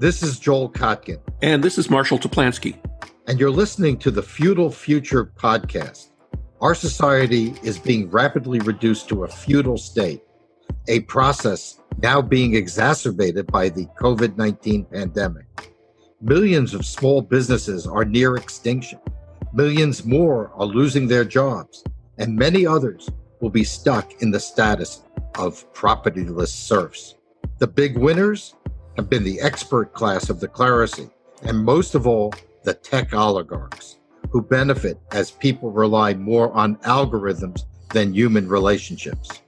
This is Joel Kotkin. And this is Marshall Toplansky. And you're listening to the Feudal Future podcast. Our society is being rapidly reduced to a feudal state, a process now being exacerbated by the COVID 19 pandemic. Millions of small businesses are near extinction. Millions more are losing their jobs, and many others will be stuck in the status of propertyless serfs. The big winners have been the expert class of the clerisy, and most of all, the tech oligarchs, who benefit as people rely more on algorithms than human relationships.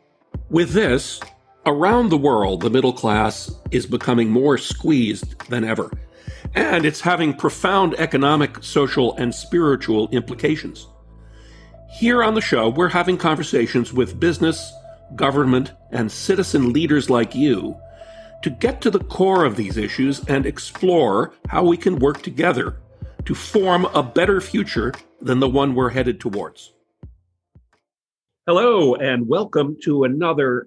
With this, around the world, the middle class is becoming more squeezed than ever, and it's having profound economic, social, and spiritual implications. Here on the show, we're having conversations with business, government, and citizen leaders like you to get to the core of these issues and explore how we can work together to form a better future than the one we're headed towards. Hello, and welcome to another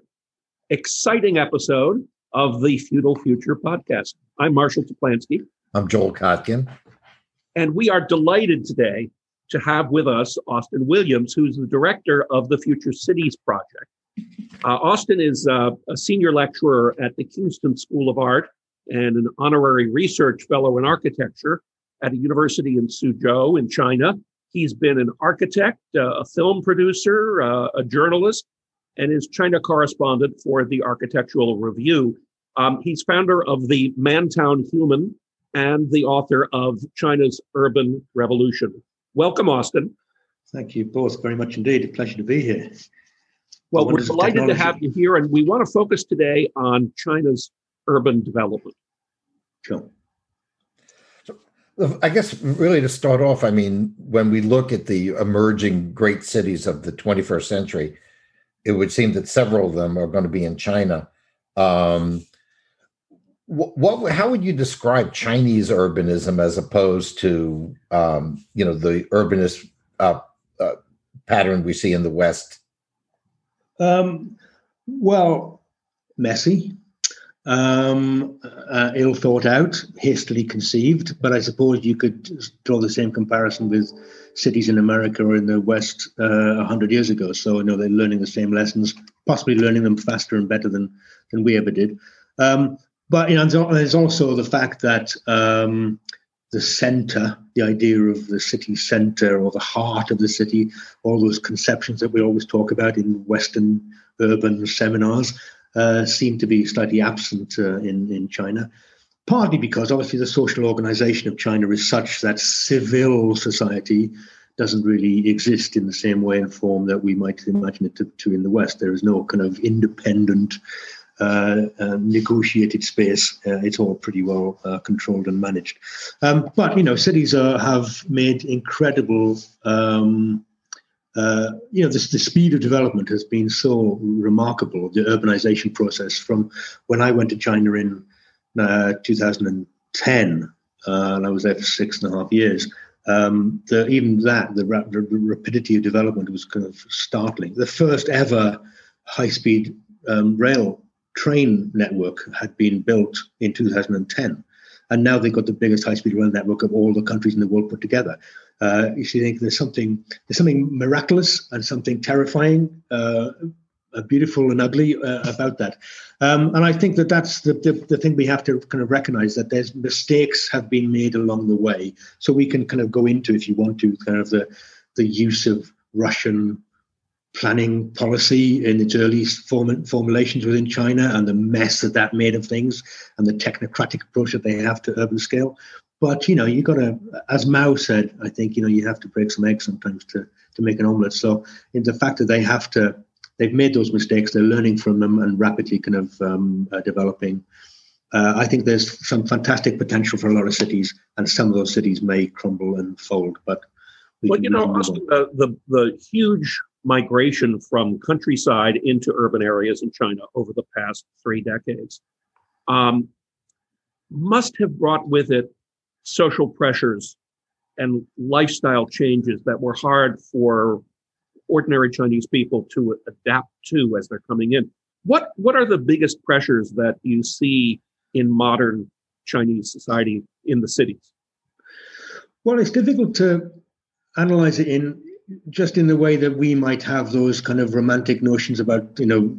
exciting episode of the Feudal Future podcast. I'm Marshall Toplansky. I'm Joel Kotkin. And we are delighted today to have with us Austin Williams, who's the director of the Future Cities Project. Uh, Austin is uh, a senior lecturer at the Kingston School of Art and an honorary research fellow in architecture at a university in Suzhou in China. He's been an architect, uh, a film producer, uh, a journalist, and is China correspondent for the Architectural Review. Um, he's founder of the Mantown Human and the author of China's Urban Revolution. Welcome, Austin. Thank you both very much indeed. A pleasure to be here. Well, we're delighted to have you here, and we want to focus today on China's urban development. Sure. I guess really to start off, I mean, when we look at the emerging great cities of the 21st century, it would seem that several of them are going to be in China. Um, what, what, how would you describe Chinese urbanism as opposed to um, you know the urbanist uh, uh, pattern we see in the West um, well, messy, um, uh, ill thought out, hastily conceived. But I suppose you could draw the same comparison with cities in America or in the West uh, a uh, hundred years ago. So you know they're learning the same lessons, possibly learning them faster and better than than we ever did. Um, but you know, there's also the fact that um, the center, the idea of the city center or the heart of the city, all those conceptions that we always talk about in Western urban seminars, uh, seem to be slightly absent uh, in, in China. Partly because obviously the social organization of China is such that civil society doesn't really exist in the same way and form that we might imagine it to, to in the West. There is no kind of independent negotiated space. Uh, it's all pretty well uh, controlled and managed. Um, but you know, cities have made incredible. Um, uh, you know, this, the speed of development has been so remarkable. The urbanization process from when I went to China in 2010, and I was there for six and a half years. Um, the, even that, the, the, rapidity of development was kind of startling. The first ever high-speed um, rail train network had been built in 2010. And now they've got the biggest high-speed rail network of all the countries in the world put together. Uh, you see, think there's something there's something miraculous and something terrifying, uh, beautiful and ugly uh, about that. Um, and I think that that's the, the, the thing we have to kind of recognize that there's mistakes have been made along the way. So we can kind of go into, if you want to, kind of the the use of Russian planning policy in its early form, formulations within China and the mess that that made of things and the technocratic approach that they have to urban scale. But you know, you got to, as Mao said, I think you know you have to break some eggs sometimes to to make an omelette. So in the fact that they have to, they've made those mistakes, they're learning from them and rapidly kind of um, uh, developing. Uh, I think there's some fantastic potential for a lot of cities, and some of those cities may crumble and fold. But well, you know, the, the the huge migration from countryside into urban areas in China over the past three decades um, must have brought with it social pressures and lifestyle changes that were hard for ordinary Chinese people to adapt to as they're coming in. What what are the biggest pressures that you see in modern Chinese society in the cities? Well, it's difficult to analyze it in just in the way that we might have those kind of romantic notions about you know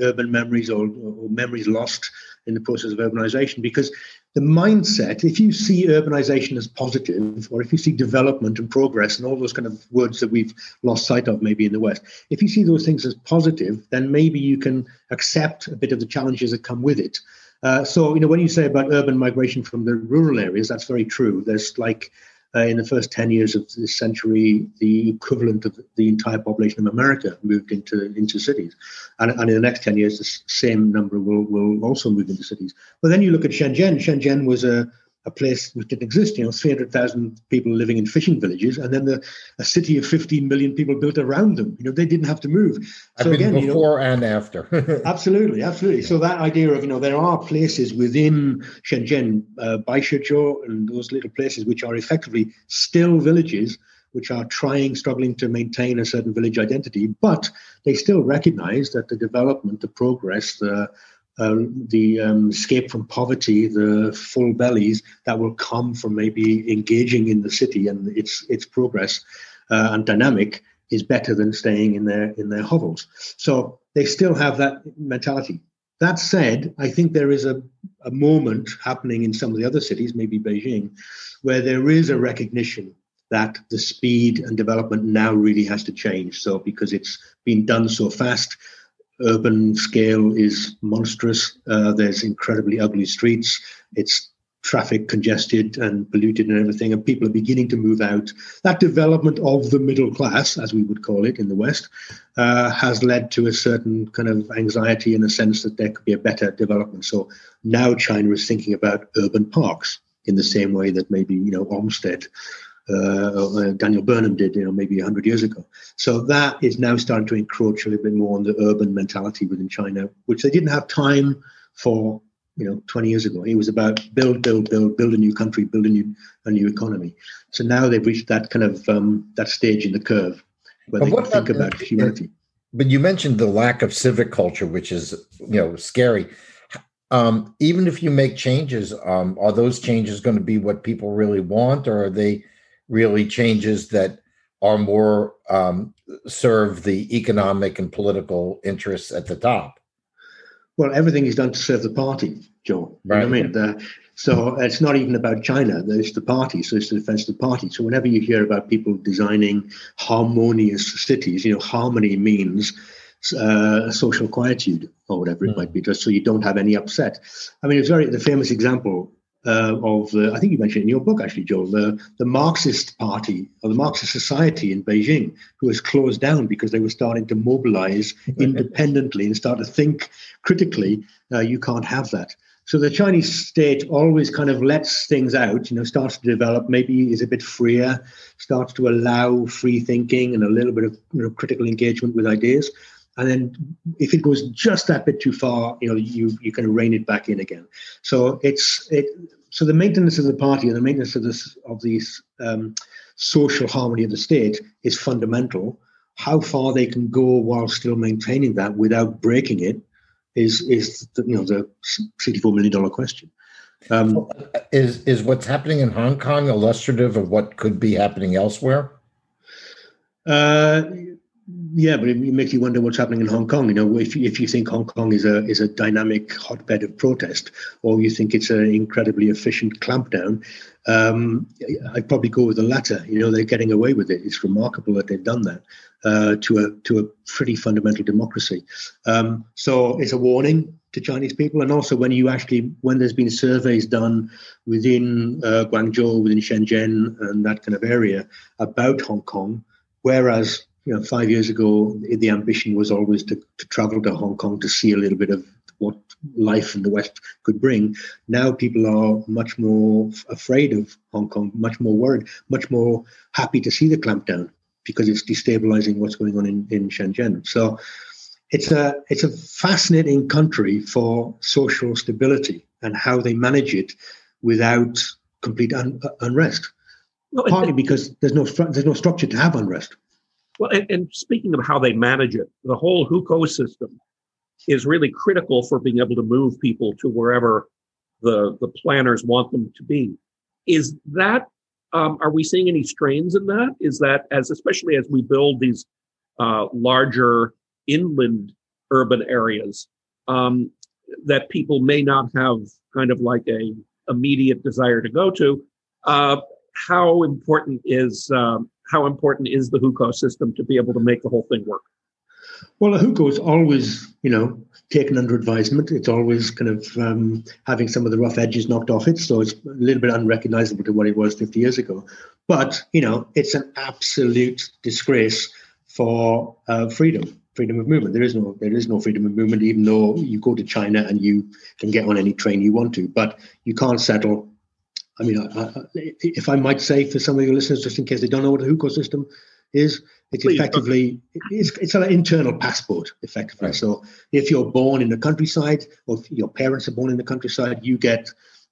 urban memories or, or memories lost in the process of urbanization. Because the mindset if you see urbanization as positive or if you see development and progress and all those kind of words that we've lost sight of maybe in the west if you see those things as positive then maybe you can accept a bit of the challenges that come with it. Uh, so you know when you say about urban migration from the rural areas that's very true. There's like uh, in the first 10 years of this century, the equivalent of the entire population of America moved into, into cities. And, and in the next 10 years, the same number will, will also move into cities. But then you look at Shenzhen. Shenzhen was a, a place which didn't exist. You know, 300,000 people living in fishing villages, and then the, a city of 15 million people built around them. You know, they didn't have to move. So I've again, before you know, and after. absolutely, absolutely. So that idea of you know there are places within Shenzhen, uh, Baishizhou, and those little places which are effectively still villages which are trying, struggling to maintain a certain village identity, but they still recognize that the development, the progress, the um, the um, escape from poverty, the full bellies that will come from maybe engaging in the city and its its progress uh, and dynamic is better than staying in their in their hovels. So they still have that mentality. That said, I think there is a, a moment happening in some of the other cities, maybe Beijing, where there is a recognition that the speed and development now really has to change. So because it's been done so fast, urban scale is monstrous. Uh, there's incredibly ugly streets. It's traffic congested and polluted and everything, and people are beginning to move out. That development of the middle class, as we would call it in the West, uh, has led to a certain kind of anxiety in the sense that there could be a better development. So now China is thinking about urban parks in the same way that maybe you know Olmsted uh, uh, Daniel Burnham did, you know, maybe 100 years ago. So that is now starting to encroach a little bit more on the urban mentality within China, which they didn't have time for, you know, 20 years ago. It was about build, build, build, build a new country, build a new a new economy. So now they've reached that kind of um, that stage in the curve where but they think about, about humanity. But you mentioned the lack of civic culture, which is you know scary. Um, even if you make changes, um, are those changes going to be what people really want, or are they really changes that are more um, serve the economic and political interests at the top. Well, everything is done to serve the party, Joe. Right. You know I mean? The, so it's not even about China. It's the party. So it's the defense of the party. So whenever you hear about people designing harmonious cities, you know, harmony means uh, social quietude or whatever it mm. might be, just so you don't have any upset. I mean, it's very the famous example uh, of the, I think you mentioned in your book actually, Joel, the, the Marxist Party or the Marxist Society in Beijing, who was closed down because they were starting to mobilize independently and start to think critically. Uh, you can't have that. So the Chinese state always kind of lets things out, you know, starts to develop, maybe is a bit freer, starts to allow free thinking and a little bit of you know, critical engagement with ideas. And then if it goes just that bit too far, you know, you you can rein it back in again. So it's it. So the maintenance of the party and the maintenance of this of these um, social harmony of the state is fundamental. How far they can go while still maintaining that without breaking it is is the, you know the sixty four million dollar question. Um, is is what's happening in Hong Kong illustrative of what could be happening elsewhere? Uh, yeah, but it makes you wonder what's happening in Hong Kong. You know, if if you think Hong Kong is a is a dynamic hotbed of protest, or you think it's an incredibly efficient clampdown, um, I'd probably go with the latter. You know, they're getting away with it. It's remarkable that they've done that uh, to a to a pretty fundamental democracy. Um, so it's a warning to Chinese people, and also when you actually when there's been surveys done within uh, Guangzhou, within Shenzhen, and that kind of area about Hong Kong, whereas you know, five years ago, the ambition was always to, to travel to Hong Kong to see a little bit of what life in the West could bring. Now people are much more afraid of Hong Kong, much more worried, much more happy to see the clampdown because it's destabilizing what's going on in, in Shenzhen. So it's a it's a fascinating country for social stability and how they manage it without complete un, uh, unrest. Partly because there's no there's no structure to have unrest. Well, and, and, speaking of how they manage it, the whole hukou system is really critical for being able to move people to wherever the the planners want them to be. Is that um, are we seeing any strains in that? Is that as especially as we build these uh, larger inland urban areas um, that people may not have kind of like a immediate desire to go to? Uh, how important is um, how important is the hukou system to be able to make the whole thing work? Well, a hukou is always, you know, taken under advisement. It's always kind of um, having some of the rough edges knocked off it, so it's a little bit unrecognizable to what it was 50 years ago. But you know, it's an absolute disgrace for uh, freedom, freedom of movement. There is no, there is no freedom of movement, even though you go to China and you can get on any train you want to, but you can't settle I mean, I, I, if I might say for some of your listeners, just in case they don't know what a hukou system is, it's Please. effectively it's, it's an internal passport, effectively. Right. So if you're born in the countryside, or if your parents are born in the countryside, you get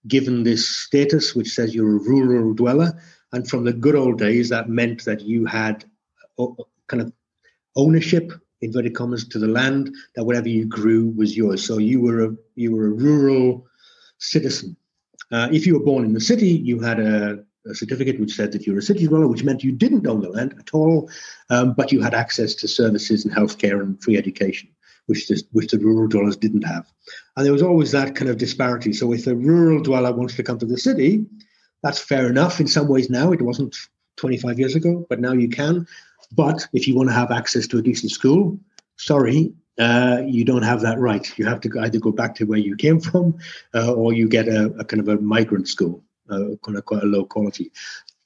given this status which says you're a rural dweller. And from the good old days, that meant that you had uh, kind of ownership, inverted commas, to the land. That whatever you grew was yours. So you were a you were a rural citizen uh, if you were born in the city, you had a, a, certificate which said that you were a city dweller, which meant you didn't own the land at all, um, but you had access to services and healthcare and free education, which the, which the rural dwellers didn't have. And there was always that kind of disparity. So if a rural dweller wants to come to the city, that's fair enough in some ways now. It wasn't 25 years ago, but now you can. But if you want to have access to a decent school, sorry, uh, you don't have that right. You have to either go back to where you came from, uh, or you get a, a, kind of a migrant school, uh, kind of quite a low quality.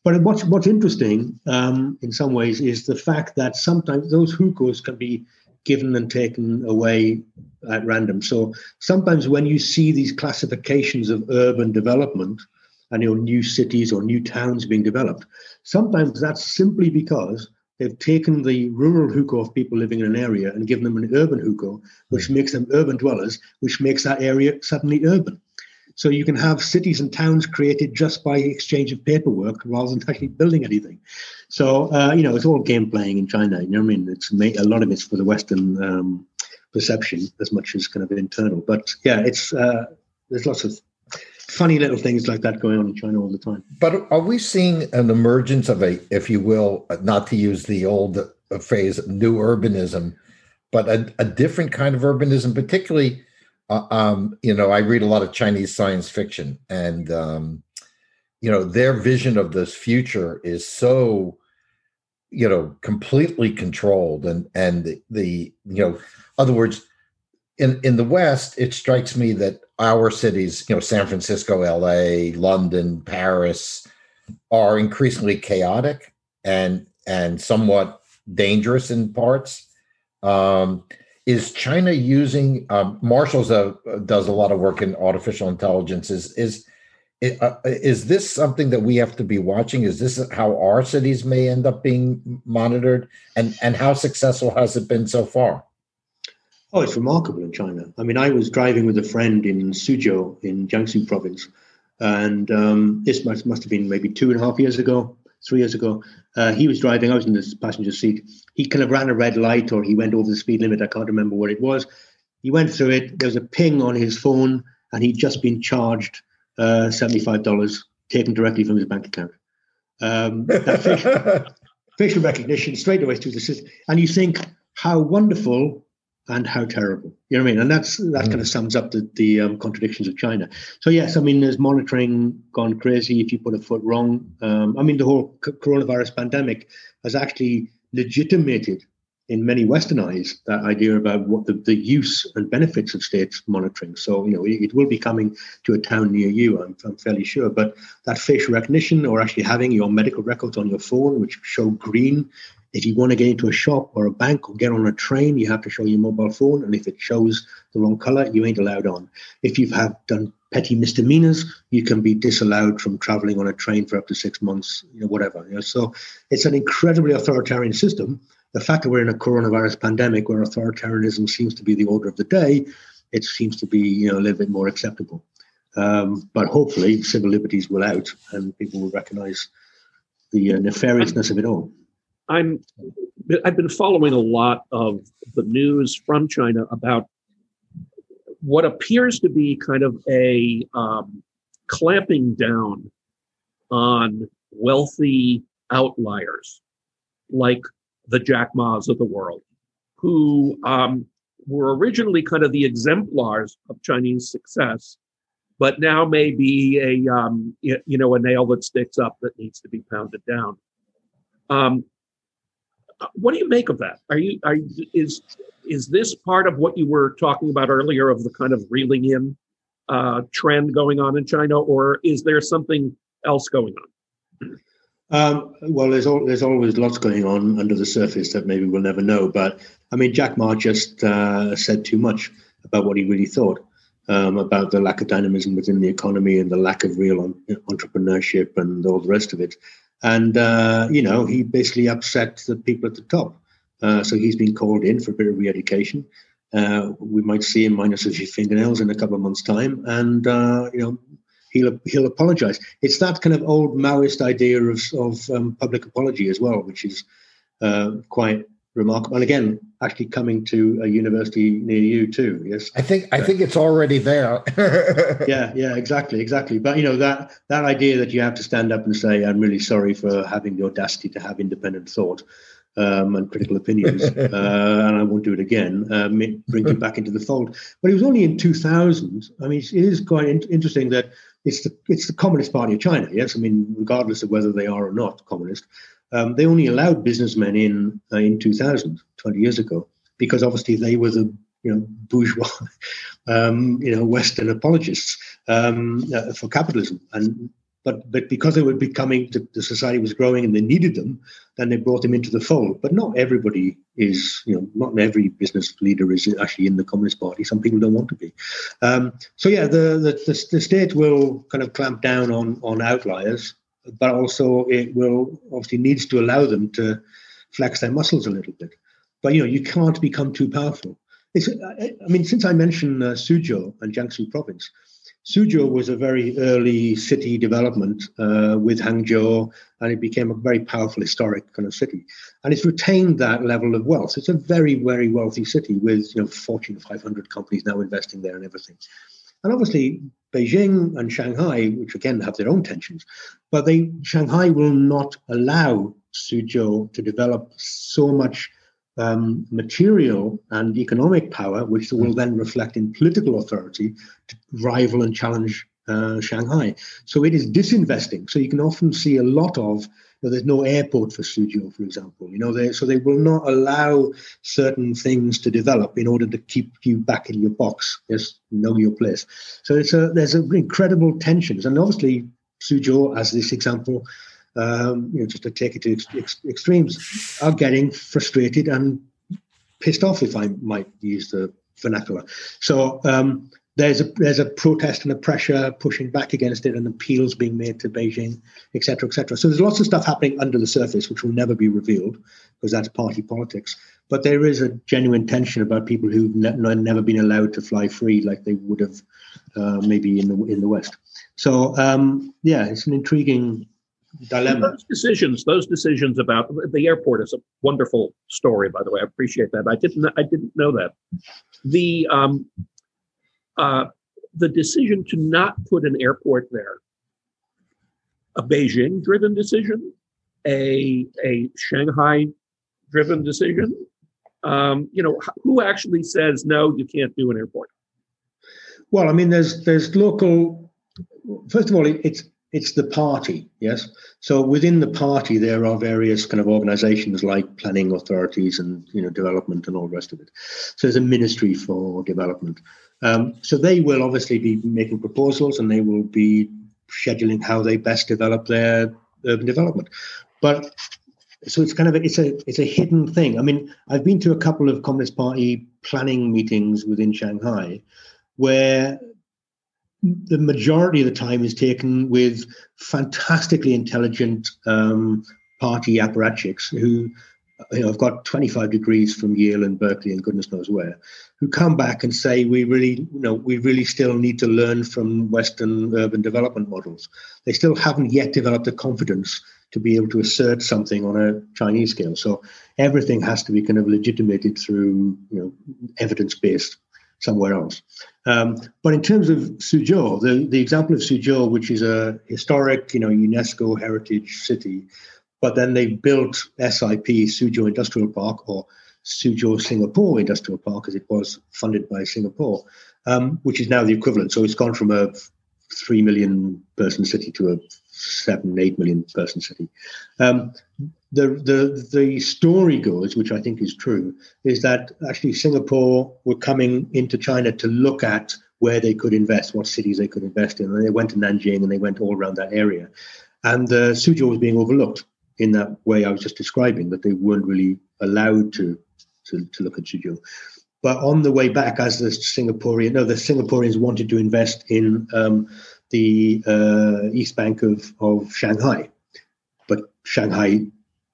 But what's what's interesting um, in some ways is the fact that sometimes those hukous can be given and taken away at random. So sometimes when you see these classifications of urban development and your new cities or new towns being developed, sometimes that's simply because They've taken the rural hukou of people living in an area and given them an urban hukou, which makes them urban dwellers, which makes that area suddenly urban. So you can have cities and towns created just by exchange of paperwork rather than actually building anything. So uh, you know, it's all game playing in China. You know what I mean? It's made, a lot of it's for the Western um, perception as much as kind of internal. But yeah, it's uh, there's lots of funny little things like that going on in China all the time. But are we seeing an emergence of a, if you will, not to use the old phrase, new urbanism, but a, a different kind of urbanism, particularly, uh, um, you know, I read a lot of Chinese science fiction and, um, you know, their vision of this future is so, you know, completely controlled and, and the, the you know, other words, in, in the West, it strikes me that our cities, you know, San Francisco, LA, London, Paris, are increasingly chaotic and and somewhat dangerous in parts. Um, is China using um, Marshall's a, does a lot of work in artificial intelligence? Is is uh, is this something that we have to be watching? Is this how our cities may end up being monitored? And and how successful has it been so far? Oh, it's remarkable in China. I mean, I was driving with a friend in Suzhou in Jiangsu province, and um, this must, must have been maybe two and a half years ago, three years ago. Uh, he was driving, I was in the passenger seat. He kind of ran a red light or he went over the speed limit. I can't remember what it was. He went through it. There was a ping on his phone, and he'd just been charged uh, $75 taken directly from his bank account. Um, facial, facial recognition straight away through the system. And you think, how wonderful and how terrible. You know what I mean? And that's that mm. kind of sums up the, the um, contradictions of China. So yes, I mean, there's monitoring gone crazy if you put a foot wrong. Um, I mean, the whole coronavirus pandemic has actually legitimated in many Western eyes that idea about what the, the use and benefits of state monitoring. So, you know, it, it will be coming to a town near you, I'm, I'm fairly sure. But that facial recognition or actually having your medical records on your phone, which show green, if you want to get into a shop or a bank or get on a train, you have to show your mobile phone. And if it shows the wrong color, you ain't allowed on. If you've have done petty misdemeanors, you can be disallowed from traveling on a train for up to six months, you know, whatever. You know, so it's an incredibly authoritarian system. The fact that we're in a coronavirus pandemic where authoritarianism seems to be the order of the day, it seems to be, you know, a little bit more acceptable. Um, but hopefully civil liberties will out and people will recognize the uh, nefariousness of it all. I'm I've been following a lot of the news from China about what appears to be kind of a um, clamping down on wealthy outliers like the Jack Ma's of the world, who um, were originally kind of the exemplars of Chinese success, but now may be a um, you know a nail that sticks up that needs to be pounded down. Um, what do you make of that? Are you are is is this part of what you were talking about earlier of the kind of reeling in uh, trend going on in China, or is there something else going on? Um, well, there's all, there's always lots going on under the surface that maybe we'll never know. But I mean, Jack Ma just uh, said too much about what he really thought um, about the lack of dynamism within the economy and the lack of real on, entrepreneurship and all the rest of it. And uh, you know, he basically upset the people at the top. Uh, so he's been called in for a bit of re-education. Uh, we might see him minus a few fingernails in a couple of months' time, and uh, you know he'll he'll apologize. It's that kind of old Maoist idea of of um, public apology as well, which is uh, quite remarkable. And again, actually coming to a university near you too. Yes, I think I think it's already there. yeah, yeah, exactly, exactly. But you know that that idea that you have to stand up and say, "I'm really sorry for having the audacity to have independent thought." Um, and critical opinions, uh, and I won't do it again. Bring him back into the fold. But it was only in 2000. I mean, it is quite in- interesting that it's the it's the Communist Party of China. Yes, I mean, regardless of whether they are or not communist, um, they only allowed businessmen in uh, in 2000, 20 years ago, because obviously they were the you know bourgeois, um, you know Western apologists um, uh, for capitalism, and but but because they were becoming the, the, society was growing and they needed them, then they brought them into the fold. But not everybody is, you know, not every business leader is actually in the Communist Party. Some people don't want to be. Um, so yeah, the, the, the the state will kind of clamp down on on outliers, but also it will obviously needs to allow them to flex their muscles a little bit. But you know, you can't become too powerful. It's, I mean, since I mentioned uh, Suzhou and Jiangsu province, Suzhou was a very early city development uh, with Hangzhou, and it became a very powerful historic kind of city. And it's retained that level of wealth. It's a very, very wealthy city with you know Fortune 500 companies now investing there and everything. And obviously, Beijing and Shanghai, which again have their own tensions, but they Shanghai will not allow Suzhou to develop so much um, material and economic power, which will then reflect in political authority to rival and challenge uh, Shanghai. So it is disinvesting. So you can often see a lot of you know, there's no airport for Suzhou, for example. You know, they, so they will not allow certain things to develop in order to keep you back in your box. Just know your place. So it's a there's an incredible tensions, and obviously Suzhou, as this example, um, you know, just to take it to ex- ex- extremes, are getting frustrated and pissed off, if I might use the vernacular. So um, there's a there's a protest and a pressure pushing back against it, and appeals being made to Beijing, etc., etc. So there's lots of stuff happening under the surface, which will never be revealed because that's party politics. But there is a genuine tension about people who've ne- never been allowed to fly free like they would have uh, maybe in the in the West. So um, yeah, it's an intriguing dilemma. Those decisions, those decisions about the airport is a wonderful story, by the way. I appreciate that. I didn't, I didn't know that. The um, uh, the decision to not put an airport there, a Beijing-driven decision, a a Shanghai-driven decision. Um, you know, who actually says no? You can't do an airport. Well, I mean, there's there's local. First of all, it's it's the party, yes. So within the party, there are various kind of organizations like planning authorities and you know development and all the rest of it. So there's a ministry for development. Um, so they will obviously be making proposals and they will be scheduling how they best develop their urban development. But so it's kind of a, it's a it's a hidden thing. I mean, I've been to a couple of Communist Party planning meetings within Shanghai, where the majority of the time is taken with fantastically intelligent um, party apparatchiks who you know, I've got 25 degrees from Yale and Berkeley and goodness knows where, who come back and say we really, you know, we really still need to learn from Western urban development models. They still haven't yet developed the confidence to be able to assert something on a Chinese scale. So everything has to be kind of legitimated through, you know, evidence-based somewhere else. Um, but in terms of Suzhou, the, the example of Suzhou, which is a historic, you know, UNESCO heritage city, but then they built SIP, Suzhou Industrial Park, or Suzhou Singapore Industrial Park, as it was funded by Singapore, um, which is now the equivalent. So it's gone from a three million person city to a seven, eight million person city. Um, the, the the story goes, which I think is true, is that actually Singapore were coming into China to look at where they could invest, what cities they could invest in, and they went to Nanjing and they went all around that area, and uh, Suzhou was being overlooked in that way I was just describing, that they weren't really allowed to to, to look at Suzhou. But on the way back, as the Singaporean, no, the Singaporeans wanted to invest in um, the uh, East Bank of, of Shanghai. But Shanghai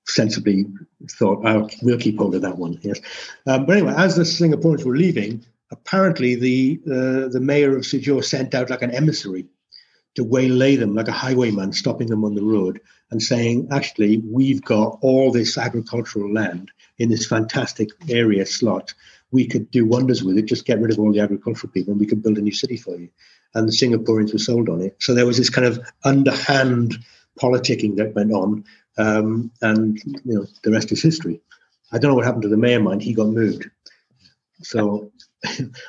sensibly thought, oh, we'll keep hold of that one. Yes. Um, but anyway, as the Singaporeans were leaving, apparently the uh, the mayor of Suzhou sent out like an emissary to waylay them, like a highwayman, stopping them on the road and saying, actually, we've got all this agricultural land in this fantastic area slot. We could do wonders with it. Just get rid of all the agricultural people, and we could build a new city for you and the Singaporeans were sold on it. So there was this kind of underhand politicking that went on, um, and you know the rest is history. I don't know what happened to the mayor mind; he got moved. So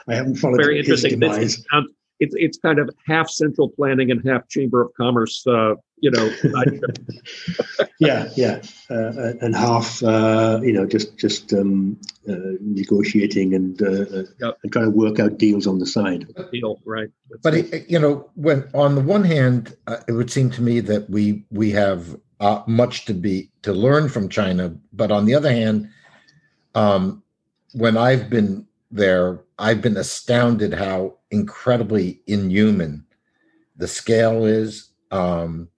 I haven't followed very interesting. It's, it's, it's kind of half central planning and half chamber of commerce uh, you know. yeah, yeah, uh, and half, uh, you know, just just um, uh, negotiating and, uh, uh, yep. and trying to work out deals on the side. Deal, right? That's but it, you know, when on the one hand, uh, it would seem to me that we we have much to be to learn from China, but on the other hand, um, when I've been there, I've been astounded how incredibly inhuman the scale is. Um,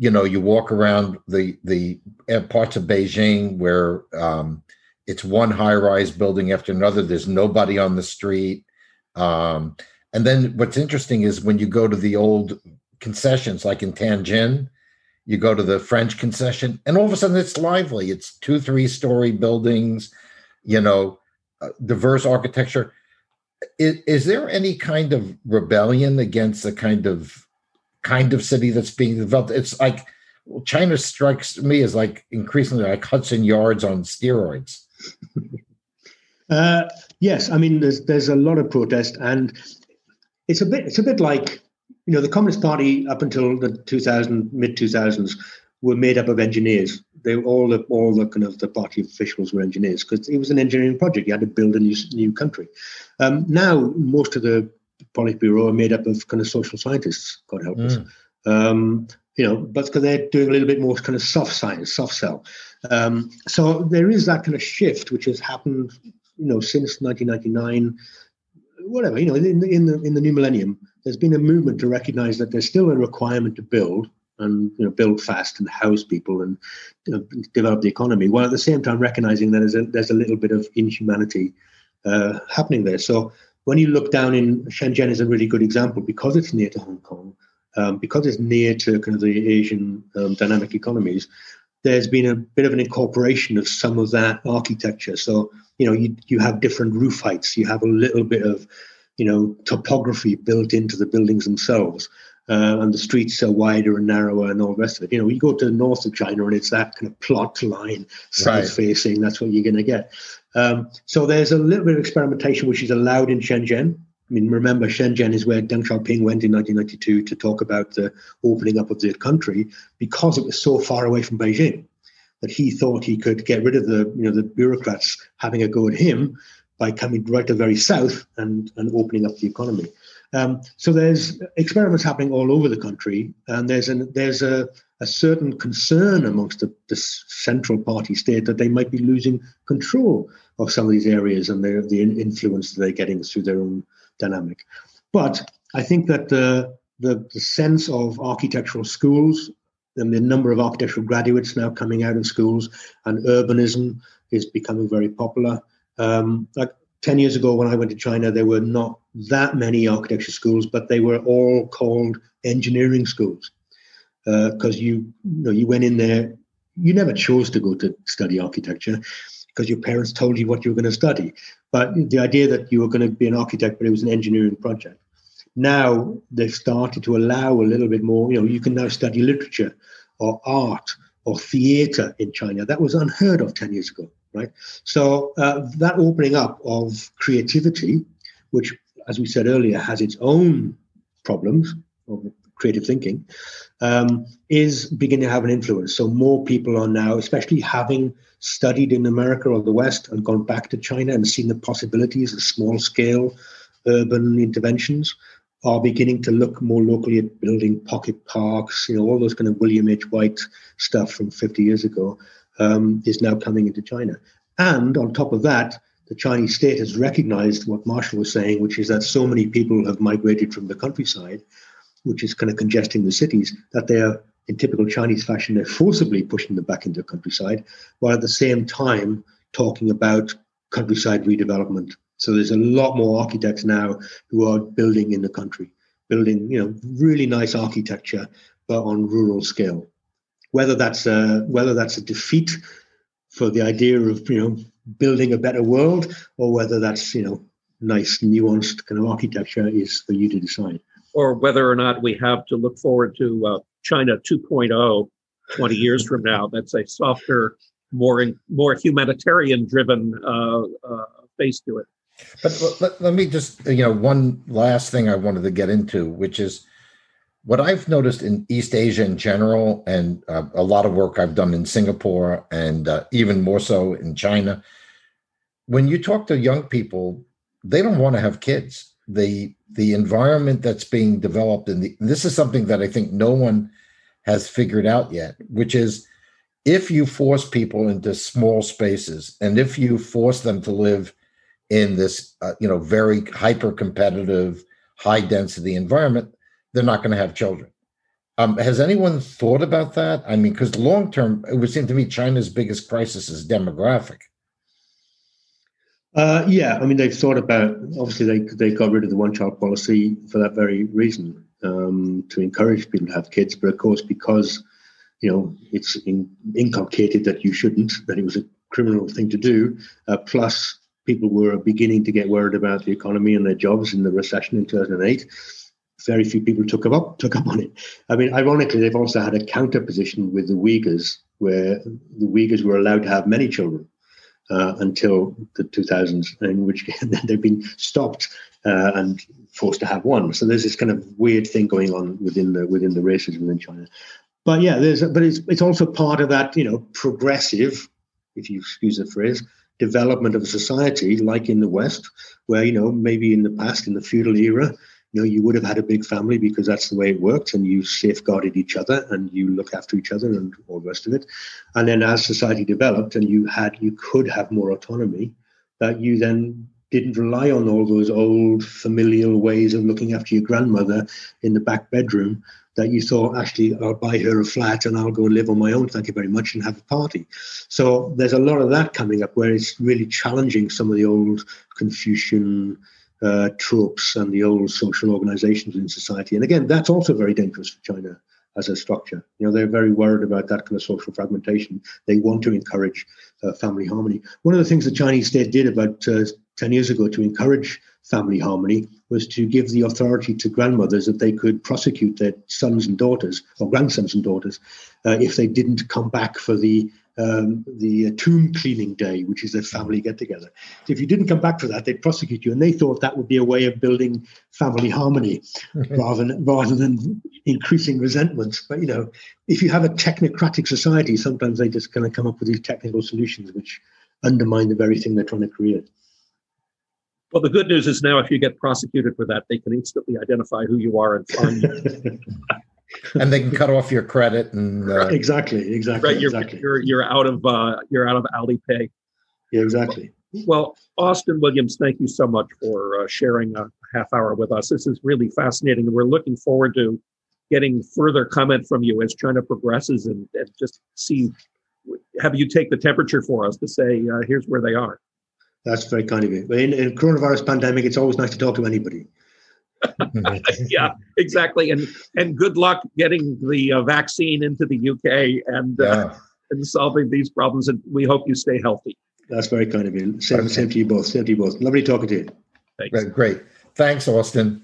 you know you walk around the the parts of beijing where um, it's one high rise building after another. There's nobody on the street. Um, and then what's interesting is when you go to the old concessions like in tianjin you go to the french concession and all of a sudden it's lively. It's two three story buildings you know diverse architecture is, is there any kind of rebellion against the kind of kind of city that's being developed. It's like China strikes me as like increasingly like Hudson Yards on steroids. uh, yes, I mean there's there's a lot of protest, and it's a bit it's a bit like you know the Communist Party up until the 2000 mid 2000s were made up of engineers. They were all the all the kind of the party officials were engineers because it was an engineering project. You had to build a new new country. Um, now most of the Politburo are made up of kind of social scientists, God help us. Mm. Um, you know, but because they're doing a little bit more kind of soft science, soft sell. Um, so there is that kind of shift which has happened, you know, since 1999, whatever. You know, in the, in the in the new millennium, there's been a movement to recognise that there's still a requirement to build and you know build fast and house people and uh, develop the economy, while at the same time recognizing that there's a, there's a little bit of inhumanity uh, happening there. So when you look down in Shenzhen is a really good example because it's near to Hong Kong, um, because it's near to kind of the Asian um, dynamic economies. There's been a bit of an incorporation of some of that architecture. So you know you you have different roof heights. You have a little bit of you know topography built into the buildings themselves. Uh, and the streets are wider and narrower and all the rest of it. You know, you go to the north of China and it's that kind of plot line, south right. facing, that's what you're going to get. Um, so there's a little bit of experimentation which is allowed in Shenzhen. I mean, remember, Shenzhen is where Deng Xiaoping went in 1992 to talk about the opening up of the country because it was so far away from Beijing that he thought he could get rid of the, you know, the bureaucrats having a go at him by coming right to the very south and, and opening up the economy. Um, so there's experiments happening all over the country, and there's an, there's a, a certain concern amongst the, the, central party state that they might be losing control of some of these areas and the, the influence that they're getting through their own dynamic. But I think that the, the, the sense of architectural schools and the number of architectural graduates now coming out of schools and urbanism is becoming very popular. Um, like 10 years ago when I went to China, there were not that many architecture schools, but they were all called engineering schools because uh, you, you, know, you went in there, you never chose to go to study architecture because your parents told you what you were going to study. But the idea that you were going to be an architect, but it was an engineering project. Now they've started to allow a little bit more. You know, you can now study literature or art or theater in China. That was unheard of 10 years ago, right? So uh, that opening up of creativity, which, as we said earlier, has its own problems of creative thinking, um, is beginning to have an influence. So more people are now, especially having studied in America or the West and gone back to China and seen the possibilities of small scale urban interventions, are beginning to look more locally at building pocket parks, you know, all those kind of William H. Whyte stuff from 50 years ago um, is now coming into China. And on top of that, the Chinese state has recognized what Marshall was saying, which is that so many people have migrated from the countryside, which is kind of congesting the cities, that they are, in typical Chinese fashion, they're forcibly pushing them back into the countryside, while at the same time talking about countryside redevelopment so there's a lot more architects now who are building in the country, building you know really nice architecture, but on rural scale. Whether that's a, whether that's a defeat for the idea of you know building a better world, or whether that's you know nice nuanced kind of architecture is for you to decide. Or whether or not we have to look forward to uh, China 2.0 20 years from now. That's a softer, more more humanitarian driven uh, uh, face to it. But let, let, me just, you know, one last thing I wanted to get into, which is what I've noticed in East Asia in general, and uh, a lot of work I've done in Singapore and uh, even more so in China. When you talk to young people, they don't want to have kids. The the environment that's being developed, and this is something that I think no one has figured out yet, which is if you force people into small spaces and if you force them to live in this uh, you know very hyper competitive high density environment they're not going to have children. Um, has anyone thought about that? I mean because long term it would seem to me china's biggest crisis is demographic. Uh, yeah i mean they've thought about obviously they, they got rid of the one child policy for that very reason um, to encourage people to have kids. But of course because you know it's in, inculcated that you shouldn't that it was a criminal thing to do uh, plus people were beginning to get worried about the economy and their jobs in the recession in 2008. Very few people took up took up on it. I mean, ironically, they've also had a counter position with the Uyghurs, where the Uyghurs were allowed to have many children uh, until the 2000s, in which they've been stopped uh, and forced to have one. So there's this kind of weird thing going on within the within the races within China. But yeah, there's but it's it's also part of that you know progressive, if you excuse the phrase, development of society, like in the West, where, you know, maybe in the past, in the feudal era, you know, you would have had a big family because that's the way it worked, and you safeguarded each other and you look after each other and all the rest of it. And then as society developed and you had, you could have more autonomy, that you then didn't rely on all those old familial ways of looking after your grandmother in the back bedroom that you thought, actually, I'll buy her a flat and I'll go and live on my own, thank you very much, and have a party. So there's a lot of that coming up where it's really challenging some of the old Confucian uh, tropes and the old social organizations in society. And again, that's also very dangerous for China as a structure. You know, they're very worried about that kind of social fragmentation. They want to encourage uh, family harmony. One of the things the Chinese state did about uh, 10 years ago to encourage family harmony was to give the authority to grandmothers that they could prosecute their sons and daughters or grandsons and daughters uh, if they didn't come back for the um, the tomb cleaning day, which is a family get together. So if you didn't come back for that, they'd prosecute you, and they thought that would be a way of building family harmony rather than rather than increasing resentment. But you know, if you have a technocratic society, sometimes they just kind of come up with these technical solutions which undermine the very thing they're trying to create. Well, the good news is now, if you get prosecuted for that, they can instantly identify who you are and find you. and they can cut off your credit and uh, exactly, exactly, right. You're, exactly. you're you're out of uh, you're out of Alipay. Yeah, exactly. Well, Austin Williams, thank you so much for uh, sharing a half hour with us. This is really fascinating, and we're looking forward to getting further comment from you as China progresses, and, and just see have you take the temperature for us to say uh, here's where they are. That's very kind of you. In, in coronavirus pandemic, it's always nice to talk to anybody. yeah, exactly. And and good luck getting the uh, vaccine into the UK and uh, and solving these problems. And we hope you stay healthy. That's very kind of you. Same, okay. same to you both. Same to you both. Lovely talking to you. Thanks. Great. Thanks, Austin.